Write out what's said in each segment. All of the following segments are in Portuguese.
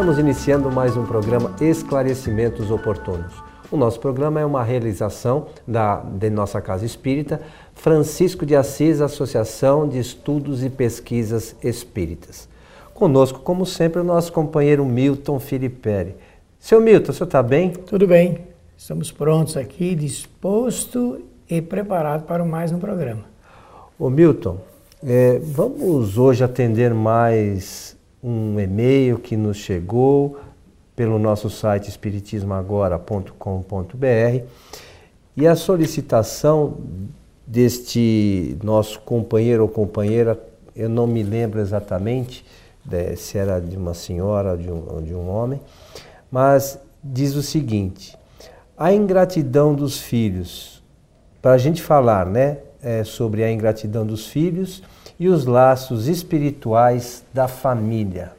Estamos iniciando mais um programa Esclarecimentos Oportunos. O nosso programa é uma realização da, de nossa Casa Espírita, Francisco de Assis, Associação de Estudos e Pesquisas Espíritas. Conosco, como sempre, o nosso companheiro Milton Filipelli. Seu Milton, o senhor está bem? Tudo bem. Estamos prontos aqui, disposto e preparado para mais um programa. Ô Milton, é, vamos hoje atender mais um e-mail que nos chegou pelo nosso site espiritismoagora.com.br e a solicitação deste nosso companheiro ou companheira, eu não me lembro exatamente se era de uma senhora ou de um, ou de um homem, mas diz o seguinte: a ingratidão dos filhos, para a gente falar né, é, sobre a ingratidão dos filhos e os laços espirituais da família.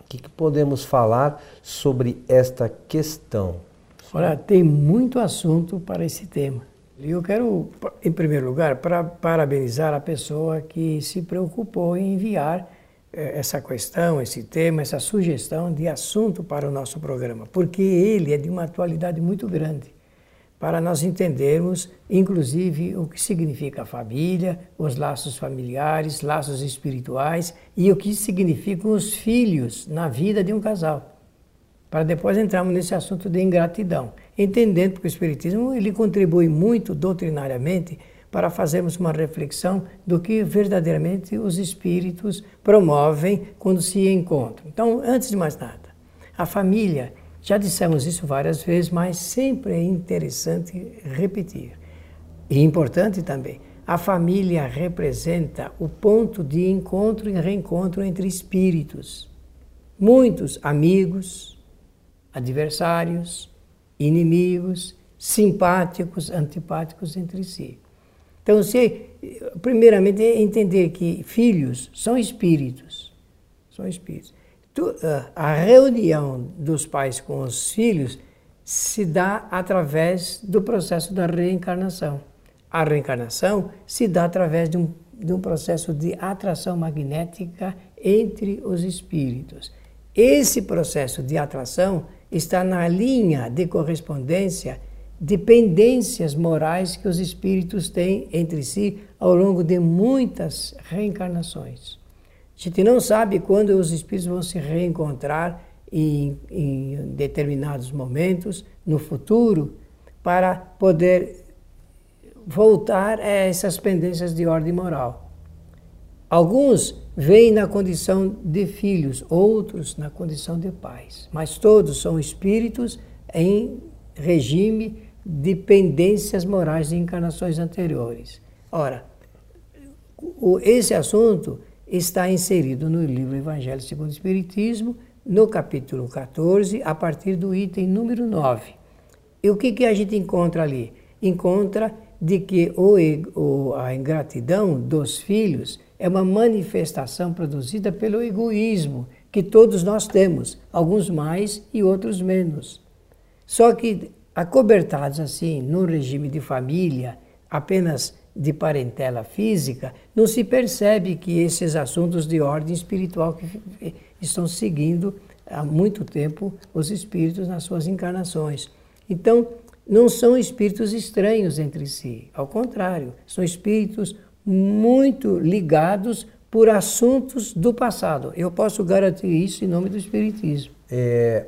O que, que podemos falar sobre esta questão? Olha, tem muito assunto para esse tema. E eu quero, em primeiro lugar, para parabenizar a pessoa que se preocupou em enviar eh, essa questão, esse tema, essa sugestão de assunto para o nosso programa, porque ele é de uma atualidade muito grande para nós entendermos, inclusive, o que significa a família, os laços familiares, laços espirituais e o que significam os filhos na vida de um casal. Para depois entrarmos nesse assunto de ingratidão, entendendo que o Espiritismo ele contribui muito doutrinariamente para fazermos uma reflexão do que verdadeiramente os espíritos promovem quando se encontram. Então, antes de mais nada, a família já dissemos isso várias vezes, mas sempre é interessante repetir. E importante também, a família representa o ponto de encontro e reencontro entre espíritos. Muitos amigos, adversários, inimigos, simpáticos, antipáticos entre si. Então, se, primeiramente, entender que filhos são espíritos. São espíritos. Ah, a reunião dos pais com os filhos se dá através do processo da reencarnação. A reencarnação se dá através de um, de um processo de atração magnética entre os espíritos. Esse processo de atração está na linha de correspondência de pendências morais que os espíritos têm entre si ao longo de muitas reencarnações. A gente não sabe quando os espíritos vão se reencontrar em, em determinados momentos no futuro para poder voltar a essas pendências de ordem moral. Alguns vêm na condição de filhos, outros na condição de pais, mas todos são espíritos em regime de pendências morais de encarnações anteriores. Ora, esse assunto está inserido no livro Evangelho segundo o Espiritismo, no capítulo 14, a partir do item número 9. E o que, que a gente encontra ali? Encontra de que o, a ingratidão dos filhos é uma manifestação produzida pelo egoísmo que todos nós temos, alguns mais e outros menos. Só que acobertados assim, no regime de família, apenas de parentela física, não se percebe que esses assuntos de ordem espiritual que estão seguindo há muito tempo os espíritos nas suas encarnações. Então, não são espíritos estranhos entre si, ao contrário, são espíritos muito ligados por assuntos do passado. Eu posso garantir isso em nome do Espiritismo. É,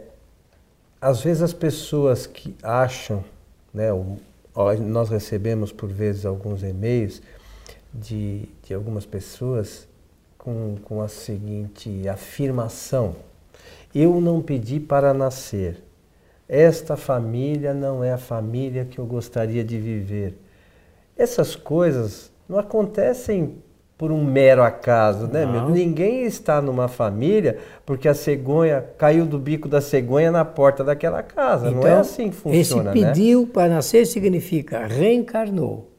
às vezes as pessoas que acham, né, nós recebemos por vezes alguns e-mails de, de algumas pessoas com, com a seguinte afirmação: Eu não pedi para nascer. Esta família não é a família que eu gostaria de viver. Essas coisas não acontecem por um mero acaso, né? Meu? Ninguém está numa família porque a cegonha caiu do bico da cegonha na porta daquela casa. Então, não é então, assim que funciona, esse pediu né? para nascer significa reencarnou.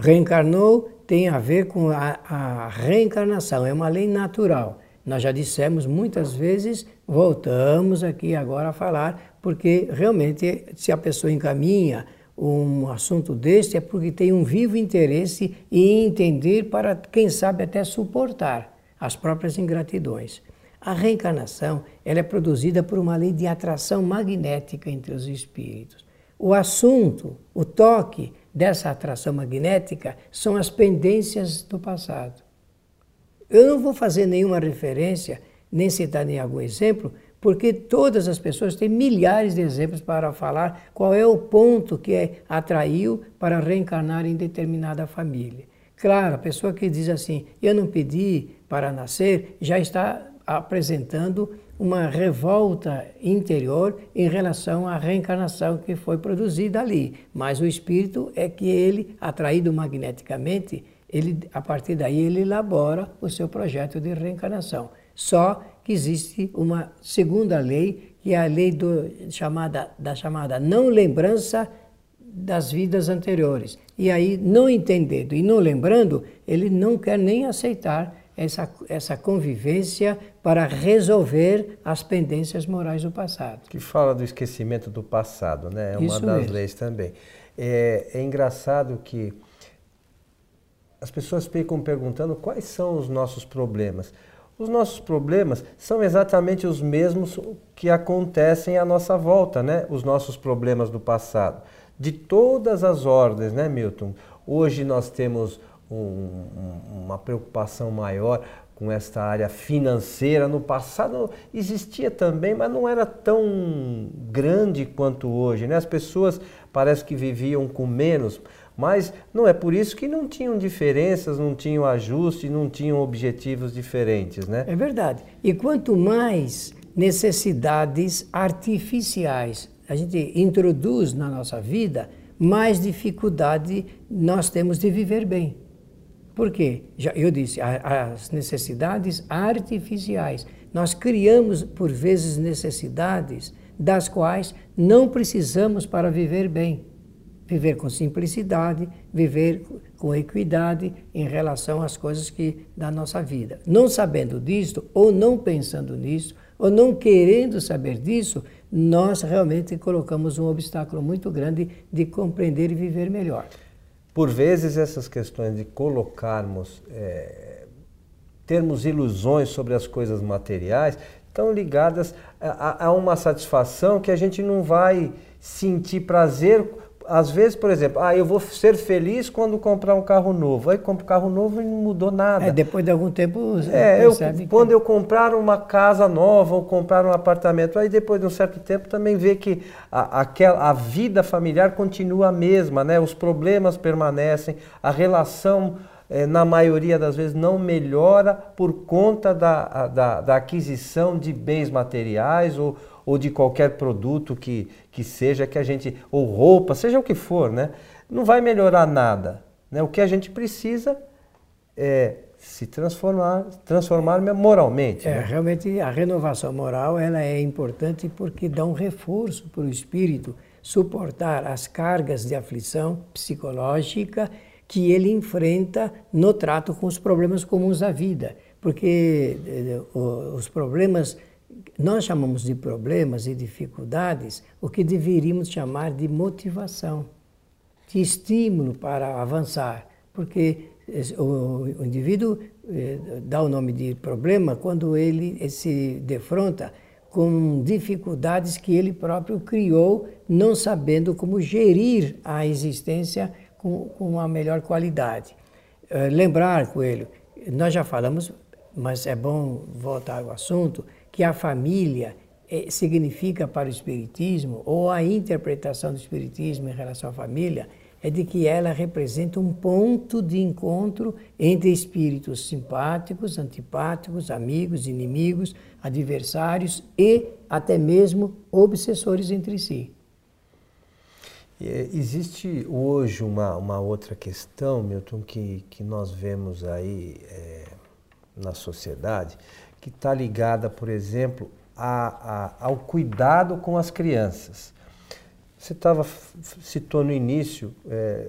Reencarnou tem a ver com a, a reencarnação, é uma lei natural. Nós já dissemos muitas vezes, voltamos aqui agora a falar, porque realmente se a pessoa encaminha um assunto deste é porque tem um vivo interesse em entender para, quem sabe, até suportar as próprias ingratidões. A reencarnação ela é produzida por uma lei de atração magnética entre os espíritos. O assunto, o toque dessa atração magnética são as pendências do passado. Eu não vou fazer nenhuma referência, nem citar nem algum exemplo, porque todas as pessoas têm milhares de exemplos para falar qual é o ponto que é, atraiu para reencarnar em determinada família. Claro, a pessoa que diz assim, eu não pedi para nascer, já está apresentando uma revolta interior em relação à reencarnação que foi produzida ali. Mas o espírito é que ele, atraído magneticamente, ele, a partir daí ele elabora o seu projeto de reencarnação. Só existe uma segunda lei, que é a lei do, chamada, da chamada não lembrança das vidas anteriores. E aí, não entendendo e não lembrando, ele não quer nem aceitar essa, essa convivência para resolver as pendências morais do passado. Que fala do esquecimento do passado, né? É uma Isso das mesmo. leis também. É, é engraçado que as pessoas ficam perguntando quais são os nossos problemas. Os nossos problemas são exatamente os mesmos que acontecem à nossa volta, né? Os nossos problemas do passado. De todas as ordens, né, Milton? Hoje nós temos um, uma preocupação maior com esta área financeira. No passado existia também, mas não era tão grande quanto hoje. Né? As pessoas parece que viviam com menos, mas não é por isso que não tinham diferenças, não tinham ajuste, não tinham objetivos diferentes, né? É verdade. E quanto mais necessidades artificiais a gente introduz na nossa vida, mais dificuldade nós temos de viver bem. Por quê? Já, eu disse, as necessidades artificiais. Nós criamos, por vezes, necessidades das quais não precisamos para viver bem viver com simplicidade, viver com equidade em relação às coisas que da nossa vida. Não sabendo disso, ou não pensando nisso, ou não querendo saber disso, nós realmente colocamos um obstáculo muito grande de compreender e viver melhor. Por vezes essas questões de colocarmos, é, termos ilusões sobre as coisas materiais, estão ligadas a, a uma satisfação que a gente não vai sentir prazer às vezes, por exemplo, ah, eu vou ser feliz quando comprar um carro novo. Aí compro um carro novo e não mudou nada. É, depois de algum tempo é, eu, quando eu comprar uma casa nova ou comprar um apartamento, aí depois de um certo tempo também vê que a, aquela, a vida familiar continua a mesma, né? Os problemas permanecem, a relação é, na maioria das vezes não melhora por conta da, da, da aquisição de bens materiais ou, ou de qualquer produto que, que seja que a gente, ou roupa, seja o que for, né? Não vai melhorar nada. Né? O que a gente precisa é se transformar, transformar moralmente. É, né? realmente a renovação moral ela é importante porque dá um reforço para o espírito suportar as cargas de aflição psicológica que ele enfrenta no trato com os problemas comuns da vida. Porque eh, os problemas nós chamamos de problemas e dificuldades o que deveríamos chamar de motivação, de estímulo para avançar, porque o indivíduo eh, dá o nome de problema quando ele se defronta com dificuldades que ele próprio criou, não sabendo como gerir a existência com, com uma melhor qualidade. Eh, lembrar, Coelho, nós já falamos, mas é bom voltar ao assunto, que a família eh, significa para o Espiritismo, ou a interpretação do Espiritismo em relação à família, é de que ela representa um ponto de encontro entre espíritos simpáticos, antipáticos, amigos, inimigos, adversários e até mesmo obsessores entre si. Eh, existe hoje uma, uma outra questão, Milton, que, que nós vemos aí é, na sociedade, que está ligada, por exemplo, a, a, ao cuidado com as crianças. Você estava citou no início é,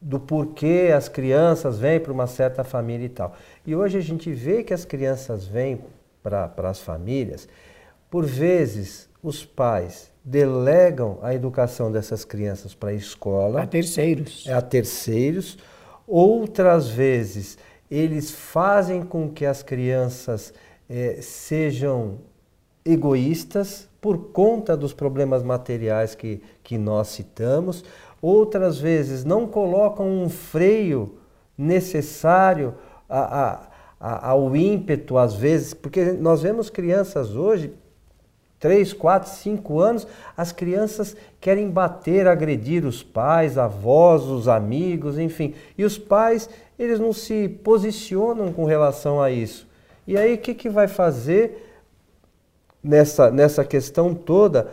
do porquê as crianças vêm para uma certa família e tal. E hoje a gente vê que as crianças vêm para as famílias, por vezes os pais delegam a educação dessas crianças para a escola. A terceiros. É, a terceiros. Outras vezes eles fazem com que as crianças é, sejam egoístas por conta dos problemas materiais que, que nós citamos, outras vezes não colocam um freio necessário a, a, a, ao ímpeto, às vezes, porque nós vemos crianças hoje, 3, 4, 5 anos, as crianças querem bater, agredir os pais, avós, os amigos, enfim. E os pais, eles não se posicionam com relação a isso. E aí o que, que vai fazer nessa, nessa questão toda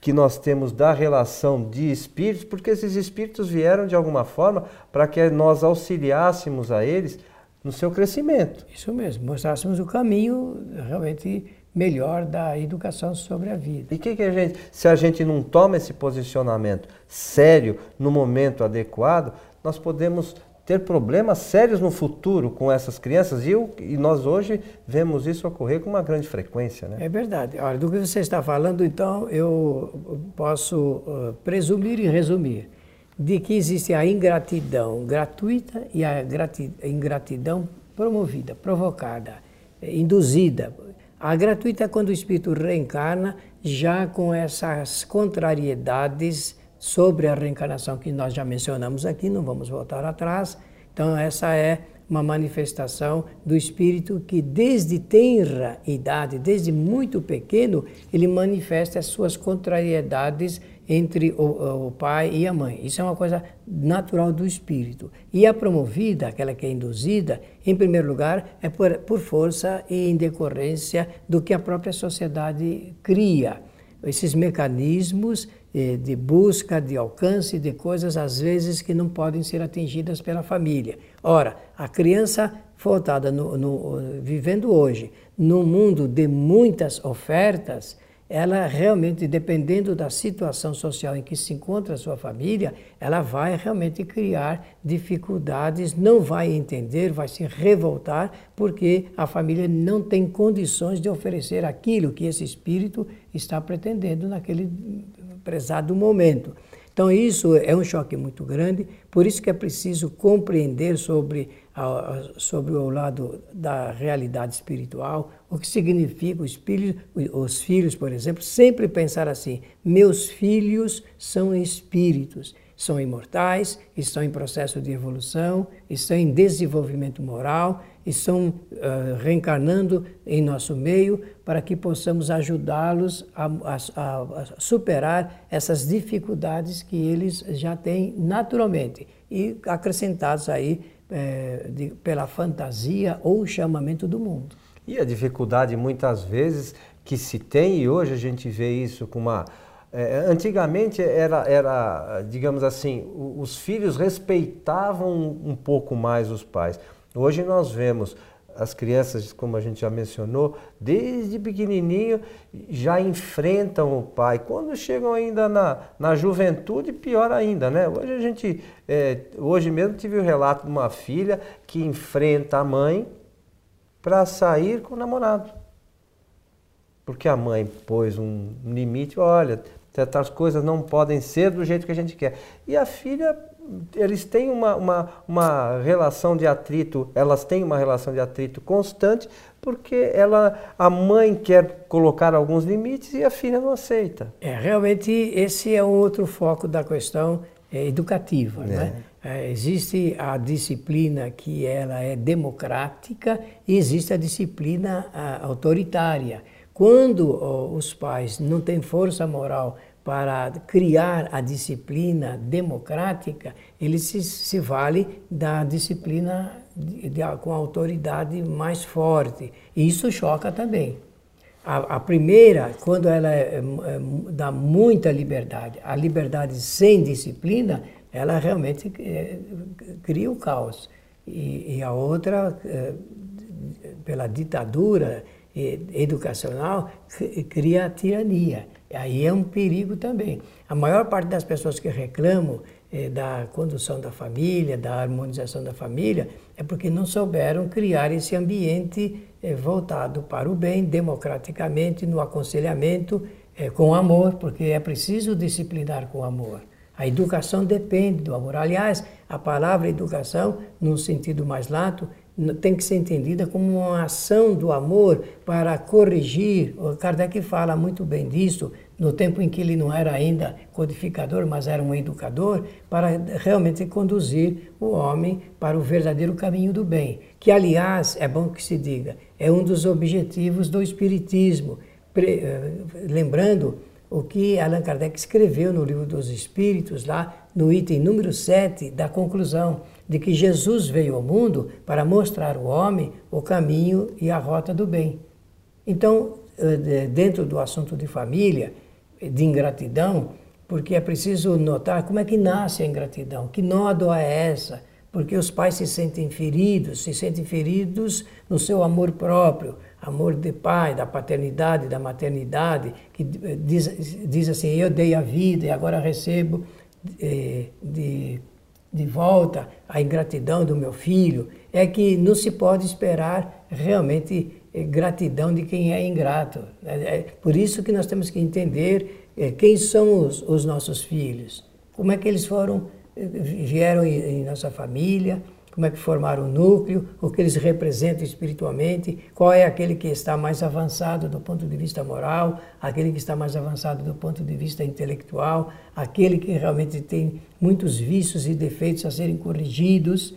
que nós temos da relação de espíritos? Porque esses espíritos vieram de alguma forma para que nós auxiliássemos a eles no seu crescimento. Isso mesmo, mostrássemos o caminho realmente melhor da educação sobre a vida. E que, que a gente, se a gente não toma esse posicionamento sério no momento adequado, nós podemos ter problemas sérios no futuro com essas crianças e, eu, e nós hoje vemos isso ocorrer com uma grande frequência. Né? É verdade. Olha, do que você está falando, então, eu posso uh, presumir e resumir de que existe a ingratidão gratuita e a ingratidão promovida, provocada, induzida. A gratuita é quando o espírito reencarna já com essas contrariedades sobre a reencarnação que nós já mencionamos aqui, não vamos voltar atrás. Então, essa é uma manifestação do espírito que desde tenra idade, desde muito pequeno, ele manifesta as suas contrariedades entre o, o, pai e a mãe. Isso é uma coisa natural do espírito. E a promovida, aquela que é induzida, em primeiro lugar, é por, por força e em decorrência do que a própria sociedade cria. Esses mecanismos de busca, de alcance de coisas, às vezes, que não podem ser atingidas pela família. Ora, a criança voltada, no, no, vivendo hoje, num mundo de muitas ofertas, ela realmente, dependendo da situação social em que se encontra a sua família, ela vai realmente criar dificuldades, não vai entender, vai se revoltar, porque a família não tem condições de oferecer aquilo que esse espírito está pretendendo naquele prezado momento. Então, isso é um choque muito grande, por isso que é preciso compreender sobre, sobre o lado da realidade espiritual, o que significa os filhos, os filhos, por exemplo, sempre pensar assim: meus filhos são espíritos são imortais, estão em processo de evolução, estão em desenvolvimento moral, estão uh, reencarnando em nosso meio para que possamos ajudá-los a, a, a, superar essas dificuldades que eles já têm naturalmente e acrescentados aí eh, de, pela fantasia ou chamamento do mundo. E a dificuldade muitas vezes que se tem, e hoje a gente vê isso com uma é, antigamente era, era, digamos assim, os filhos respeitavam um pouco mais os pais. Hoje nós vemos as crianças, como a gente já mencionou, desde pequenininho já enfrentam o pai. Quando chegam ainda na, na juventude, pior ainda, né? Hoje a gente, é, hoje mesmo tive o relato de uma filha que enfrenta a mãe para sair com o namorado. Porque a mãe pôs um limite, olha, certas coisas não podem ser do jeito que a gente quer. E a filha, eles têm uma, uma, uma relação de atrito, elas têm uma relação de atrito constante, porque ela, a mãe quer colocar alguns limites e a filha não aceita. É, realmente esse é um outro foco da questão é, educativa. É. Né? É, existe a disciplina que ela é democrática e existe a disciplina a, autoritária. Quando oh, os pais não têm força moral para criar a disciplina democrática, ele se, se vale da disciplina de, de, com autoridade mais forte. E isso choca também. A, a primeira, quando ela é, é, dá muita liberdade, a liberdade sem disciplina, ela realmente é, cria o caos. E, e a outra, é, pela ditadura educacional, cria a tirania. Aí é um perigo também. A maior parte das pessoas que reclamam eh, da condução da família, da harmonização da família, é porque não souberam criar esse ambiente eh, voltado para o bem, democraticamente, no aconselhamento, eh, com amor, porque é preciso disciplinar com amor. A educação depende do amor. Aliás, a palavra educação, num sentido mais lato, tem que ser entendida como uma ação do amor para corrigir. O Kardec fala muito bem disso, no tempo em que ele não era ainda codificador, mas era um educador, para realmente conduzir o homem para o verdadeiro caminho do bem. Que, aliás, é bom que se diga, é um dos objetivos do Espiritismo. Eh, lembrando o que Allan Kardec escreveu no Livro dos Espíritos, lá no item número 7 da conclusão de que Jesus veio ao mundo para mostrar ao homem o caminho e a rota do bem. Então, eh, dentro do assunto de família, de ingratidão, porque é preciso notar como é que nasce a ingratidão, que nódoa é essa, porque os pais se sentem feridos, se sentem feridos no seu amor próprio, amor de pai, da paternidade, da maternidade, que eh, diz, diz assim, eu dei a vida e agora recebo eh, de de volta a ingratidão do meu filho, é que não se pode esperar realmente eh, gratidão de quem é ingrato. É, é por isso que nós temos que entender eh, quem são os, os nossos filhos, como é que eles foram, eh, vieram em, em nossa família, como é que formaram o núcleo, o que eles representam espiritualmente, qual é aquele que está mais avançado do ponto de vista moral, aquele que está mais avançado do ponto de vista intelectual, aquele que realmente tem muitos vícios e defeitos a serem corrigidos.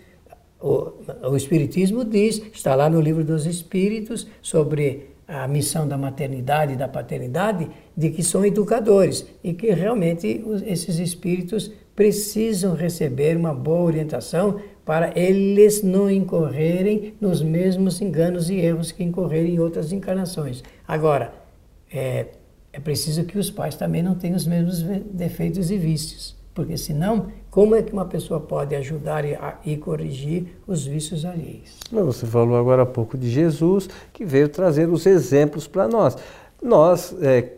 O, o Espiritismo diz, está lá no livro dos Espíritos, sobre a missão da maternidade e da paternidade, de que são educadores e que realmente esses espíritos precisam receber uma boa orientação para eles não incorrerem nos mesmos enganos e erros que incorreram em outras encarnações. Agora, é, é preciso que os pais também não tenham os mesmos defeitos e vícios, porque senão, como é que uma pessoa pode ajudar e, a, e corrigir os vícios alheios? Você falou agora há pouco de Jesus, que veio trazer os exemplos para nós. Nós, é,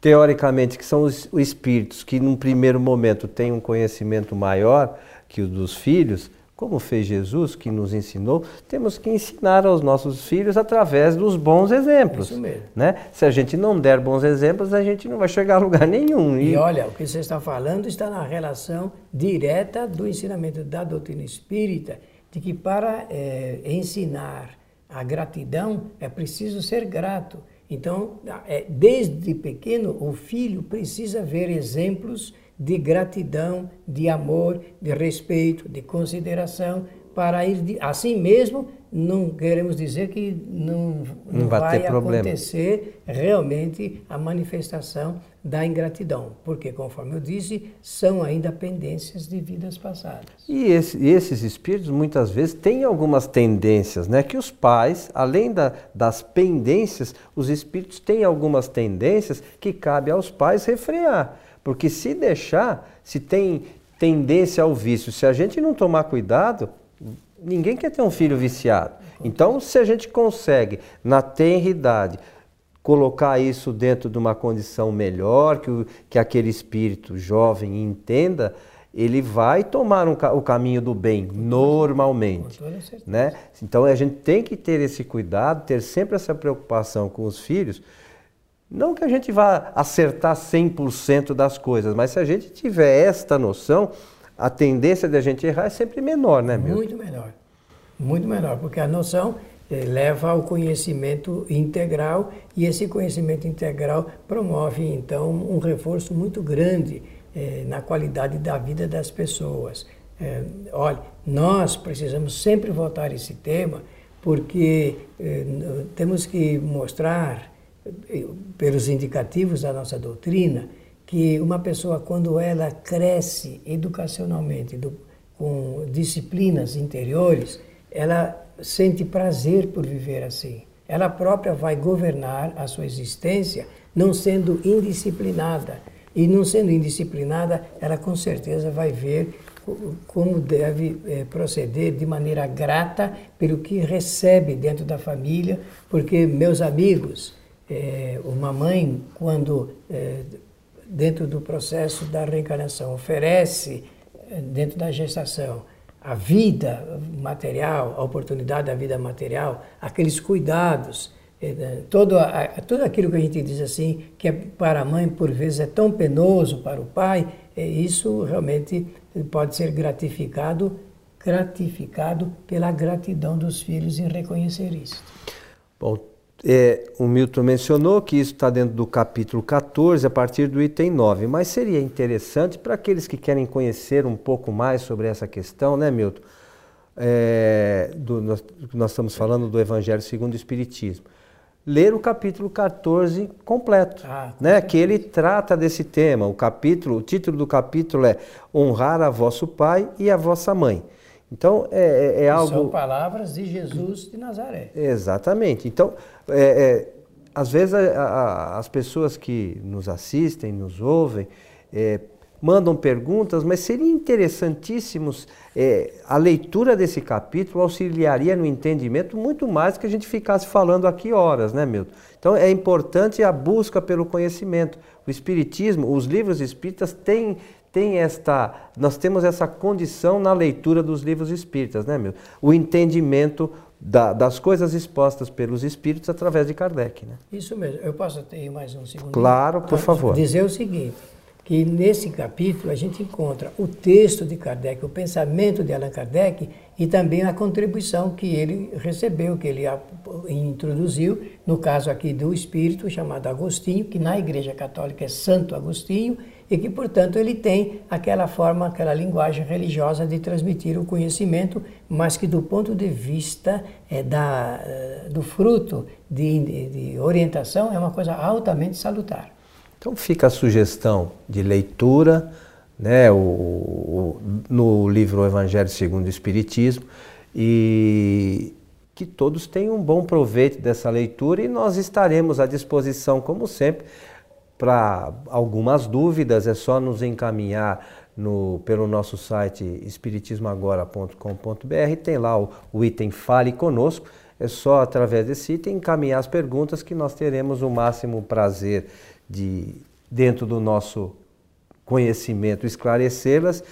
teoricamente, que são os, os espíritos que num primeiro momento têm um conhecimento maior que o dos filhos, como fez Jesus, que nos ensinou, temos que ensinar aos nossos filhos através dos bons exemplos. Isso mesmo. Né? Se a gente não der bons exemplos, a gente não vai chegar a lugar nenhum. E, e olha, o que você está falando está na relação direta do ensinamento da doutrina espírita, de que para é, ensinar a gratidão é preciso ser grato. Então, é, desde pequeno, o filho precisa ver exemplos de gratidão, de amor, de respeito, de consideração, para ir de, assim mesmo não queremos dizer que não, não, não vai, vai acontecer realmente a manifestação da ingratidão, porque conforme eu disse, são ainda pendências de vidas passadas. E esse, esses espíritos muitas vezes têm algumas tendências, né? Que os pais, além da, das pendências, os espíritos têm algumas tendências que cabe aos pais refrear. Porque se deixar, se tem tendência ao vício, se a gente não tomar cuidado, ninguém quer ter um filho viciado. Então, se a gente consegue, na tenridade, colocar isso dentro de uma condição melhor, que, o, que aquele espírito jovem entenda, ele vai tomar um, o caminho do bem, normalmente. Né? Então, a gente tem que ter esse cuidado, ter sempre essa preocupação com os filhos, não que a gente vá acertar 100% das coisas, mas se a gente tiver esta noção, a tendência de a gente errar é sempre menor, né, Milton? Muito menor. Muito menor, porque a noção eh, leva ao conhecimento integral e esse conhecimento integral promove, então, um reforço muito grande eh, na qualidade da vida das pessoas. Eh, olha, nós precisamos sempre voltar a esse tema porque eh, temos que mostrar pelos indicativos da nossa doutrina, que uma pessoa, quando ela cresce educacionalmente, do, com disciplinas interiores, ela sente prazer por viver assim. Ela própria vai governar a sua existência não sendo indisciplinada. E não sendo indisciplinada, ela com certeza vai ver como deve é, proceder de maneira grata pelo que recebe dentro da família, porque, meus amigos, é, uma mãe, quando é, dentro do processo da reencarnação oferece, é, dentro da gestação, a vida material, a oportunidade da vida material, aqueles cuidados, é, né, todo, a, tudo aquilo que a gente diz assim, que é para a mãe por vezes é tão penoso para o pai, é, isso realmente pode ser gratificado gratificado pela gratidão dos filhos em reconhecer isso. Bom, é, o Milton mencionou que isso está dentro do capítulo 14, a partir do item 9, mas seria interessante para aqueles que querem conhecer um pouco mais sobre essa questão, né, Milton? É, do, nós, nós estamos falando do Evangelho segundo o Espiritismo. Ler o capítulo 14 completo, ah, né? que ele trata desse tema. O capítulo, o título do capítulo é Honrar a vosso pai e a vossa mãe. Então é, é, é algo. São palavras de Jesus de Nazaré. Exatamente. Então, é, é, às vezes a, a, as pessoas que nos assistem, nos ouvem, é, mandam perguntas, mas seria interessantíssimo é, a leitura desse capítulo auxiliaria no entendimento muito mais que a gente ficasse falando aqui horas, né, Milton? Então é importante a busca pelo conhecimento. O Espiritismo, os livros espíritas têm tem esta, nós temos essa condição na leitura dos livros espíritas, né, meu? O entendimento da, das coisas expostas pelos espíritos através de Kardec, né? Isso mesmo. Eu posso ter mais um segundo? Claro, por favor. Dizer o seguinte, que nesse capítulo a gente encontra o texto de Kardec, o pensamento de Allan Kardec e também a contribuição que ele recebeu, que ele introduziu, no caso aqui do espírito chamado Agostinho, que na Igreja Católica é Santo Agostinho, e que, portanto, ele tem aquela forma, aquela linguagem religiosa de transmitir o conhecimento, mas que, do ponto de vista é, da, eh, do fruto de, de, orientação, é uma coisa altamente salutar. Então, fica a sugestão de leitura né, o, o, no livro Evangelho segundo o Espiritismo e que todos tenham um bom proveito dessa leitura e nós estaremos à disposição, como sempre, para algumas dúvidas, é só nos encaminhar no, pelo nosso site espiritismoagora.com.br, tem lá o, o, item Fale Conosco. É só através desse item encaminhar as perguntas que nós teremos o máximo prazer de, dentro do nosso conhecimento, esclarecê-las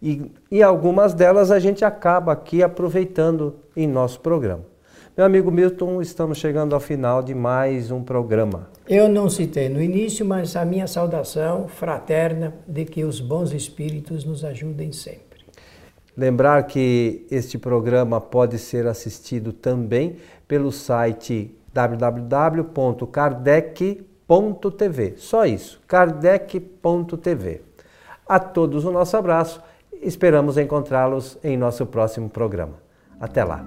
e, e algumas delas a gente acaba aqui aproveitando em nosso programa. Meu amigo Milton, estamos chegando ao final de mais um programa. Eu não citei no início, mas a minha saudação fraterna de que os bons espíritos nos ajudem sempre. Lembrar que este programa pode ser assistido também pelo site www.kardec.tv. Só isso, kardec.tv. A todos o nosso abraço. Esperamos encontrá-los em nosso próximo programa. Até lá.